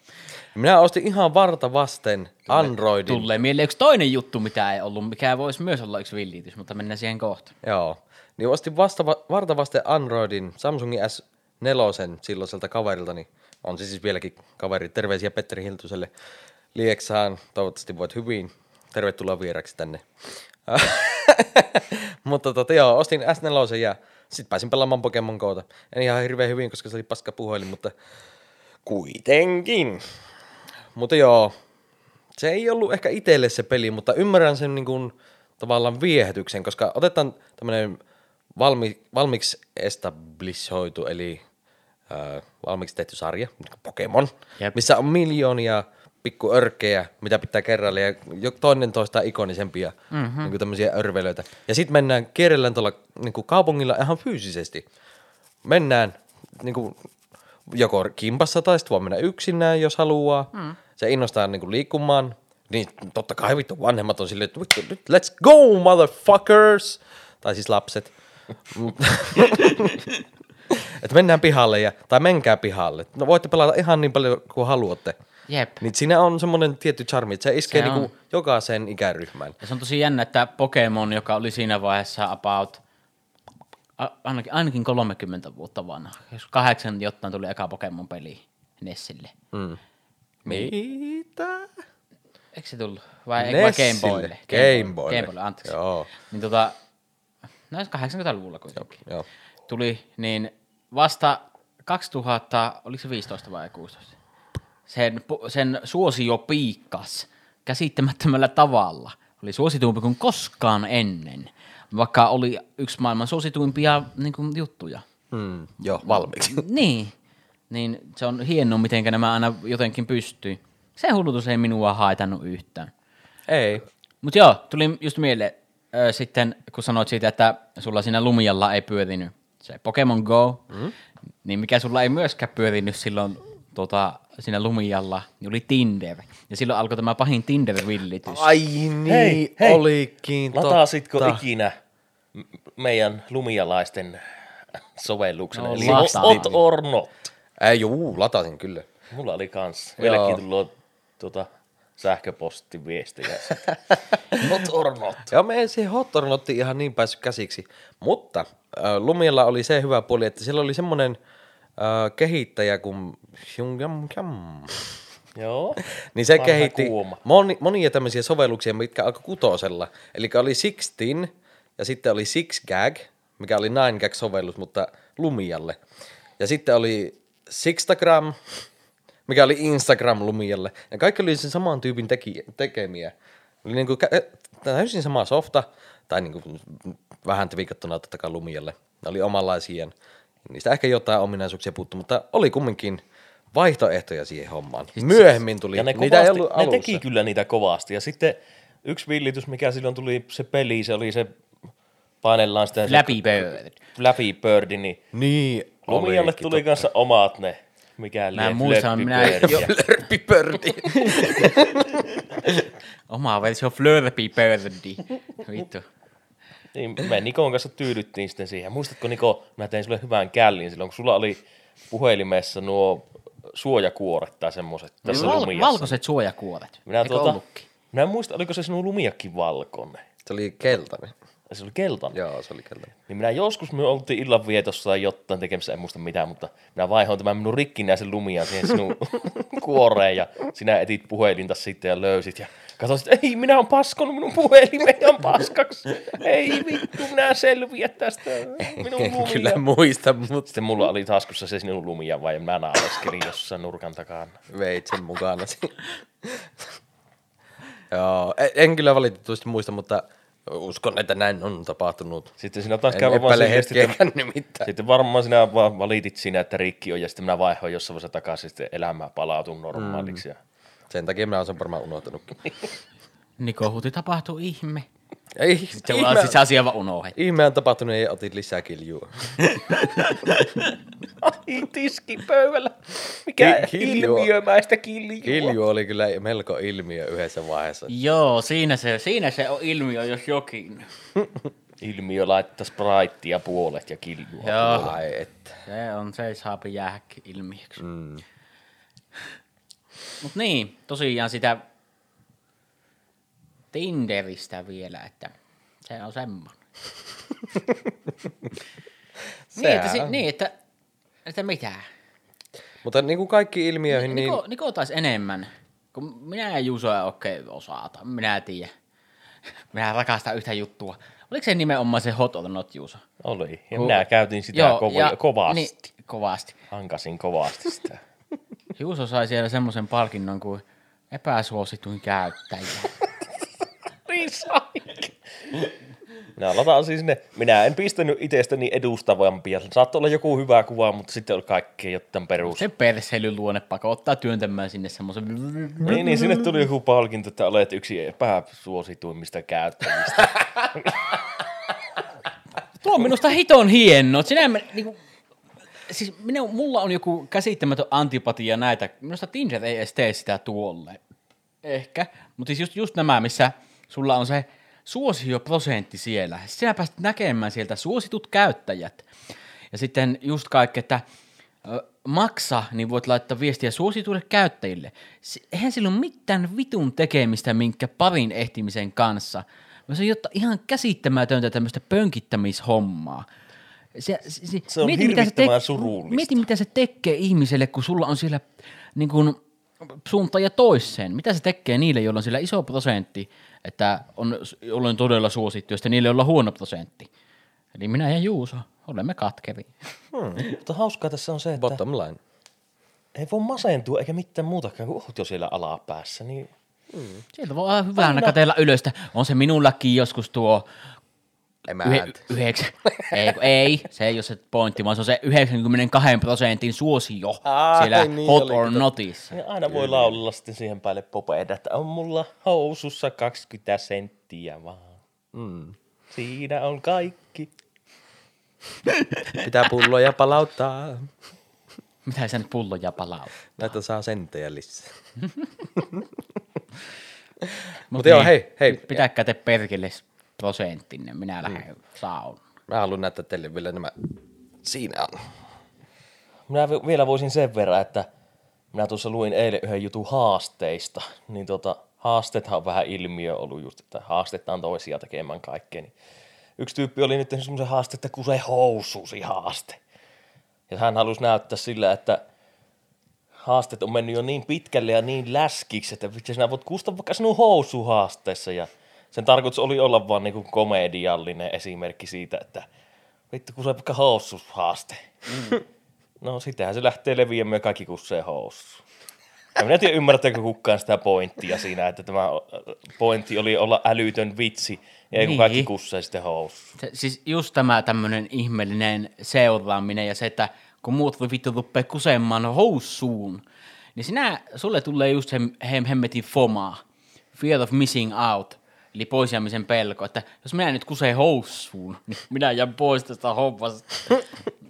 Minä ostin ihan varta vasten Androidin. Tulee mieleen yksi toinen juttu, mitä ei ollut, mikä voisi myös olla yksi villitys, mutta mennään siihen kohta. Joo. Niin ostin vasta, varta vasten Androidin Samsungin S4 silloiselta kaverilta, niin on se siis vieläkin kaveri. Terveisiä Petteri Hiltuselle Lieksaan. Toivottavasti voit hyvin. Tervetuloa vieraksi tänne. (laughs) Mutta tota, joo, ostin S4 ja sitten pääsin pelaamaan Pokemon Go'ta. En ihan hirveän hyvin, koska se oli paska puhelin, mutta kuitenkin. Mutta joo, se ei ollut ehkä itselle se peli, mutta ymmärrän sen niin kuin, tavallaan viehätyksen, koska otetaan tämmöinen valmi, valmiiksi establishoitu, eli äh, valmiiksi tehty sarja, niin Pokemon, Jep. missä on miljoonia pikku örkkejä, mitä pitää kerralla, ja toinen toista ikonisempia mm-hmm. niin kuin tämmöisiä örvelöitä. Ja sitten mennään, kierrellään tuolla niin kuin kaupungilla ihan fyysisesti. Mennään niin kuin, joko kimpassa tai sitten voi mennä yksinään, jos haluaa. Mm. Se innostaa niin kuin liikkumaan. Niin totta kai vittu vanhemmat on silleen, että vittu, let's go motherfuckers! Tai siis lapset. (laughs) että mennään pihalle, ja, tai menkää pihalle. No voitte pelata ihan niin paljon kuin haluatte. Jep. Niin siinä on semmoinen tietty charmi, että se iskee Se on. niinku jokaisen ikäryhmään. Ja se on tosi jännä, että Pokemon, joka oli siinä vaiheessa about a- ainakin, ainakin 30 vuotta vanha. Jos kahdeksan jotain tuli eka Pokemon-peli Nessille. Mm. Mitä? Eikö se tullut? Vai, vai Game Boylle? Game Boylle. Game Boylle, anteeksi. Joo, Niin tota, no 80-luvulla kuitenkin. joo. Tuli, niin vasta 2000, oliko se 15 vai 16? Sen, sen suosio piikkas käsittämättömällä tavalla. Oli suosituimpi kuin koskaan ennen, vaikka oli yksi maailman suosituimpia niin kuin, juttuja. Mm, joo, valmiiksi. Niin, niin se on hienoa, miten nämä aina jotenkin pystyy. Se hullutus ei minua haitannut yhtään. Ei. Mutta joo, tuli just mieleen ö, sitten, kun sanoit siitä, että sulla siinä Lumialla ei pyörinyt se Pokemon Go, mm. niin mikä sulla ei myöskään pyörinyt silloin tota, siinä Lumialla, niin oli Tinder. Ja silloin alkoi tämä pahin Tinder-villitys. Ai niin, Hei, hei. olikin Lataasitko totta. ikinä meidän lumialaisten sovelluksen? No, eli. Ot or not. Ei, juu, latasin kyllä. Mulla oli kans. Joo. Vieläkin tullut tuota, sähköpostiviestejä. siitä. not (laughs) or not. Joo, me ei siihen Hot or Notiin ihan niin päässyt käsiksi. Mutta äh, Lumialla oli se hyvä puoli, että siellä oli semmoinen äh, kehittäjä kuin Kyam. Joo. (laughs) Niin se Vanha kehitti kuuma. moni, monia tämmöisiä sovelluksia, mitkä alkoi kutosella. Eli oli Sixteen ja sitten oli Six Gag, mikä oli Nine Gag-sovellus, mutta Lumialle. Ja sitten oli Sixtagram, mikä oli Instagram Lumialle. Ja kaikki oli sen saman tyypin teki, tekemiä. Oli niinku kä- täysin sama softa, tai niinku vähän tviikattuna totta kai Lumialle. Ne oli omanlaisia. Niistä ehkä jotain ominaisuuksia puuttu, mutta oli kumminkin vaihtoehtoja siihen hommaan. Myöhemmin tuli. Ja ne, Niitä ei kovasti, ollut ne teki kyllä niitä kovasti. Ja sitten yksi villitys, mikä silloin tuli se peli, se oli se painellaan sitä Flappy Bird. Flappy Birdi, niin Niin, Lumialle tuli kanssa omat ne, mikä Mä en muista, minä- Lörppipördi. (laughs) Oma versio Flurpy Birdi. Vittu. Niin me Nikon kanssa tyydyttiin sitten siihen. Muistatko Niko, mä tein sulle hyvän källin silloin, kun sulla oli puhelimessa nuo suojakuoret tai semmoiset tässä Val- lumiassa. valkoiset suojakuoret. Minä, Eikö tuota, ollutkin? minä en muista, oliko se sinun lumiakin valkoinen. Se oli keltainen. Se oli keltainen. Joo, se oli keltainen. Niin minä joskus me oltiin illanvietossa tai jotain tekemässä, en muista mitään, mutta minä vaihoin tämän minun rikkinäisen lumia siihen sinun (laughs) kuoreen ja sinä etit puhelinta sitten ja löysit ja katsoit, että ei, minä olen paskonut minun puhelimeni on paskaksi. Ei vittu, minä selviä tästä minun En lumia. kyllä muista, mutta Sitten mulla oli taskussa se sinun lumia vai mä naaveskelin jossain nurkan takana. veit sen mukana. Joo, en, en kyllä valitettavasti muista, mutta uskon, että näin on tapahtunut. Sitten sinä taas käy vaan että hetkeäkään nimittäin. Sitten varmaan sinä vaan valitit siinä, että rikki on, ja sitten minä vaihoin jossain vaiheessa takaisin, sitten elämä palautuu normaaliksi. Mm. Sen takia minä olen sen varmaan unohtanutkin. Niko Huti tapahtuu ihme. Ei, Se on siis asia vaan unohdettu. ihme on tapahtunut ja otit lisää kiljua. (laughs) Ai, tiski pöydällä. Mikä Ki- kiljua. ilmiömäistä kiljua. Kilju oli kyllä melko ilmiö yhdessä vaiheessa. Joo, siinä se, siinä se on ilmiö, jos jokin. (laughs) Ilmiö laittaa spraittia puolet ja kiljua. Joo. puolet. Ai että. Se on, se saapi jäähäkin ilmiöksi. Mm. Mut niin, tosiaan sitä Tinderistä vielä, että se on semmoinen. (laughs) niin, että, si, niin, että, että mitä? Mutta niin kuin kaikki ilmiöihin, niin Niko, Niko taisi enemmän, kun minä ja Juuso ei oikein osata. Minä tiedän. (laughs) Minä rakastan yhtä juttua. Oliko se nimenomaan se hot or not, Juuso? Oli. Ja minä käytin sitä Joo, kovo- kovasti. Niin, kovasti. Hankasin kovasti sitä. (laughs) Juuso sai siellä semmoisen palkinnon kuin epäsuosituin käyttäjä. Niin saikin. Minä lataan siis ne, minä en pistänyt itsestäni edustavampia. Saattoi olla joku hyvä kuva, mutta sitten oli kaikkea jotain perus. Se perseilyn luonne pakottaa työntämään sinne semmoisen... Niin, niin sinne tuli joku palkinto, että olet yksi epäsuosituimmista käyttäjistä. Tuo on minusta hiton hieno. Sinä, me- niinku, siis minä, mulla on joku käsittämätön antipatia näitä. Minusta Tinder ei edes tee sitä tuolle. Ehkä. Mutta siis just, just nämä, missä sulla on se suosioprosentti siellä. Sinä pääset näkemään sieltä suositut käyttäjät. Ja sitten just kaikki, että maksa, niin voit laittaa viestiä suosituille käyttäjille. Se- Eihän sillä ole mitään vitun tekemistä minkä parin ehtimisen kanssa. Vaan Se on jotta ihan käsittämätöntä tämmöistä pönkittämishommaa. Se, se, Se on mitä hirvittävän surullista. Mieti, mitä se tekee ihmiselle, kun sulla on siellä niin kuin, suuntaan ja toiseen. Mitä se tekee niille, joilla on siellä iso prosentti, että on, on todella suosittu, niille, joilla on huono prosentti. Eli minä ja Juuso, olemme katkeri. Hmm. Mutta hauskaa tässä on se, että bottom line. ei voi masentua eikä mitään muutakaan, kun oot jo siellä alapäässä. Niin Sieltä voi olla hyvänä katella ylöstä. On se minullakin joskus tuo Emäntä. yhe, yhdeksän, ei, ei, se ei ole se pointti, vaan se on se 92 prosentin suosio Ai, siellä niin hot oli, or notissa. Ja aina voi laulella sitten siihen päälle popeeda, että on mulla housussa 20 senttiä vaan. Mm. Siinä on kaikki. Pitää pulloja palauttaa. Mitä sä nyt pulloja palaa? Näitä saa sentejä lisää. (laughs) Mut Mutta joo, hei, hei. Pitäkää te perkele prosenttinen, minä lähden saun. Mä haluan näyttää teille vielä nämä. Siinä on. Minä vi- vielä voisin sen verran, että minä tuossa luin eilen yhden jutun haasteista, niin tota, haasteethan on vähän ilmiö ollut just, että haastetaan toisia tekemään kaikkea. Niin yksi tyyppi oli nyt tehnyt semmoisen haaste, että kuse housusi haaste. Ja hän halusi näyttää sillä, että haasteet on mennyt jo niin pitkälle ja niin läskiksi, että vitsi sinä voit kustaa vaikka sinun housuhaasteessa. Ja sen tarkoitus oli olla vaan niinku komediallinen esimerkki siitä, että vittu kun se vaikka housuhaaste. Mm. No sitähän se lähtee leviämään kaikki kusseen housu. Ja minä en tiedä ymmärtääkö kukaan sitä pointtia siinä, että tämä pointti oli olla älytön vitsi, ja ei kun Niin. kaikki kussee sitten housu. Se, siis just tämä tämmöinen ihmeellinen seuraaminen ja se, että kun muut voi vittu ruppea kusemaan houssuun, niin sinä, sulle tulee just se hem, hemmetin FOMA, fear of missing out, Eli poisjäämisen pelko, että jos minä nyt kusee houssuun, niin minä jään pois tästä hommasta.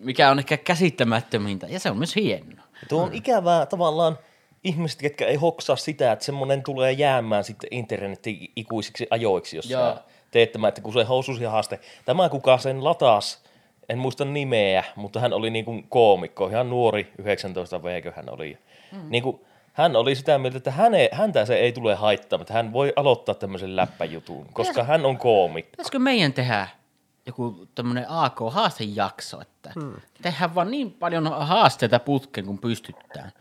Mikä on ehkä käsittämättömintä. Ja se on myös hienoa. Tuo on ikävää tavallaan ihmiset, ketkä ei hoksaa sitä, että semmoinen tulee jäämään sitten internetin ikuisiksi ajoiksi, jos Joo. sä teet tämä, että kun se housusi haaste. Tämä kuka sen latas, en muista nimeä, mutta hän oli niin kuin koomikko, ihan nuori, 19 veikö hän oli. Mm. Niin kuin, hän oli sitä mieltä, että häne, häntä se ei tule haittamaan, että hän voi aloittaa tämmöisen läppäjutun, koska hän on koomikko. Pitäisikö meidän tehdä joku tämmöinen AK-haastejakso, että hmm. tehdään vaan niin paljon haasteita putkeen, kun pystytään.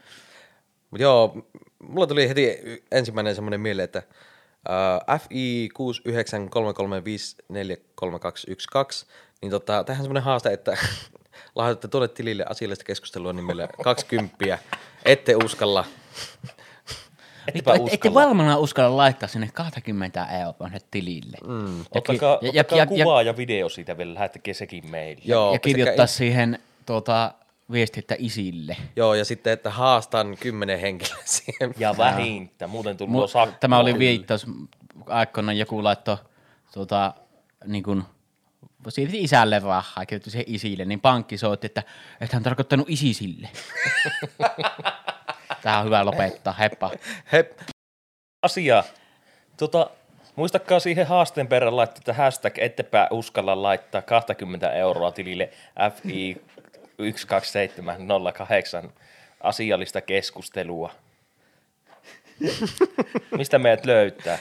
Mutta joo, mulla tuli heti ensimmäinen semmoinen mieleen, että uh, FI 6933543212, niin tota, tähän semmoinen haaste, että (laughs) lahjoitatte tuonne tilille asiallista keskustelua nimellä 20, ette uskalla. Ettepä Vittu, et, ette uskalla. valmana uskalla laittaa sinne 20 euroa sinne tilille. Mm. Ottakaa, ja- ja- ottakaa ja- kuvaa ja, video siitä vielä, lähettäkää sekin meille. Joo, ja kirjoittaa in- siihen tuota, viestintä isille. Joo, ja sitten, että haastan kymmenen henkilöä (laughs) siihen. Ja vähintä, muuten Mu- tullut sakko. Tämä oli viittaus, aikoinaan joku laittoi tuota, niin kuin, siirti isälle rahaa, kirjoitti siihen isille, niin pankki soitti, että et hän tarkoittanut isisille. (laughs) (laughs) Tähän on hyvä lopettaa, heppa. Hep. asia. Tota, muistakaa siihen haasteen perään laittaa, että hashtag ettepä uskalla laittaa 20 euroa tilille FI 12708 asiallista keskustelua. Mistä meidät löytää?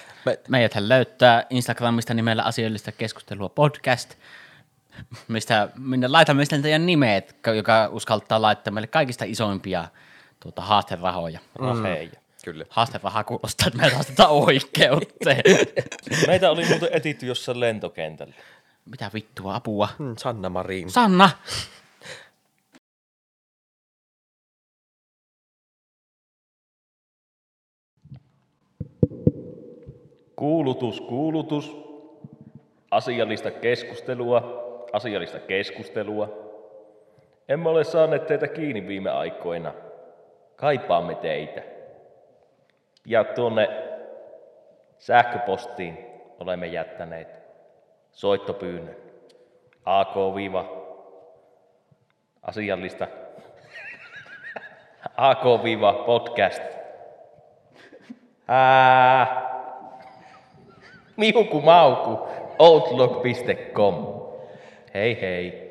Meidäthän löytää Instagramista nimellä asioillista keskustelua podcast, mistä minne laitamme sitten teidän nimet, joka uskaltaa laittaa meille kaikista isoimpia tuota, haasterahoja. Raheja. Kyllä. Haasteraha kuulostaa, että me haastetaan oikeuteen. (laughs) Meitä oli muuten etitty jossain lentokentällä. Mitä vittua, apua. Hmm, Sanna Marin. Sanna! Kuulutus, kuulutus. Asiallista keskustelua, asiallista keskustelua. Emme ole saaneet teitä kiinni viime aikoina. Kaipaamme teitä. Ja tuonne sähköpostiin olemme jättäneet soittopyynnön. AK- asiallista (laughs) AK-podcast. Ää, miuku mauku outlook.com. Hei hei.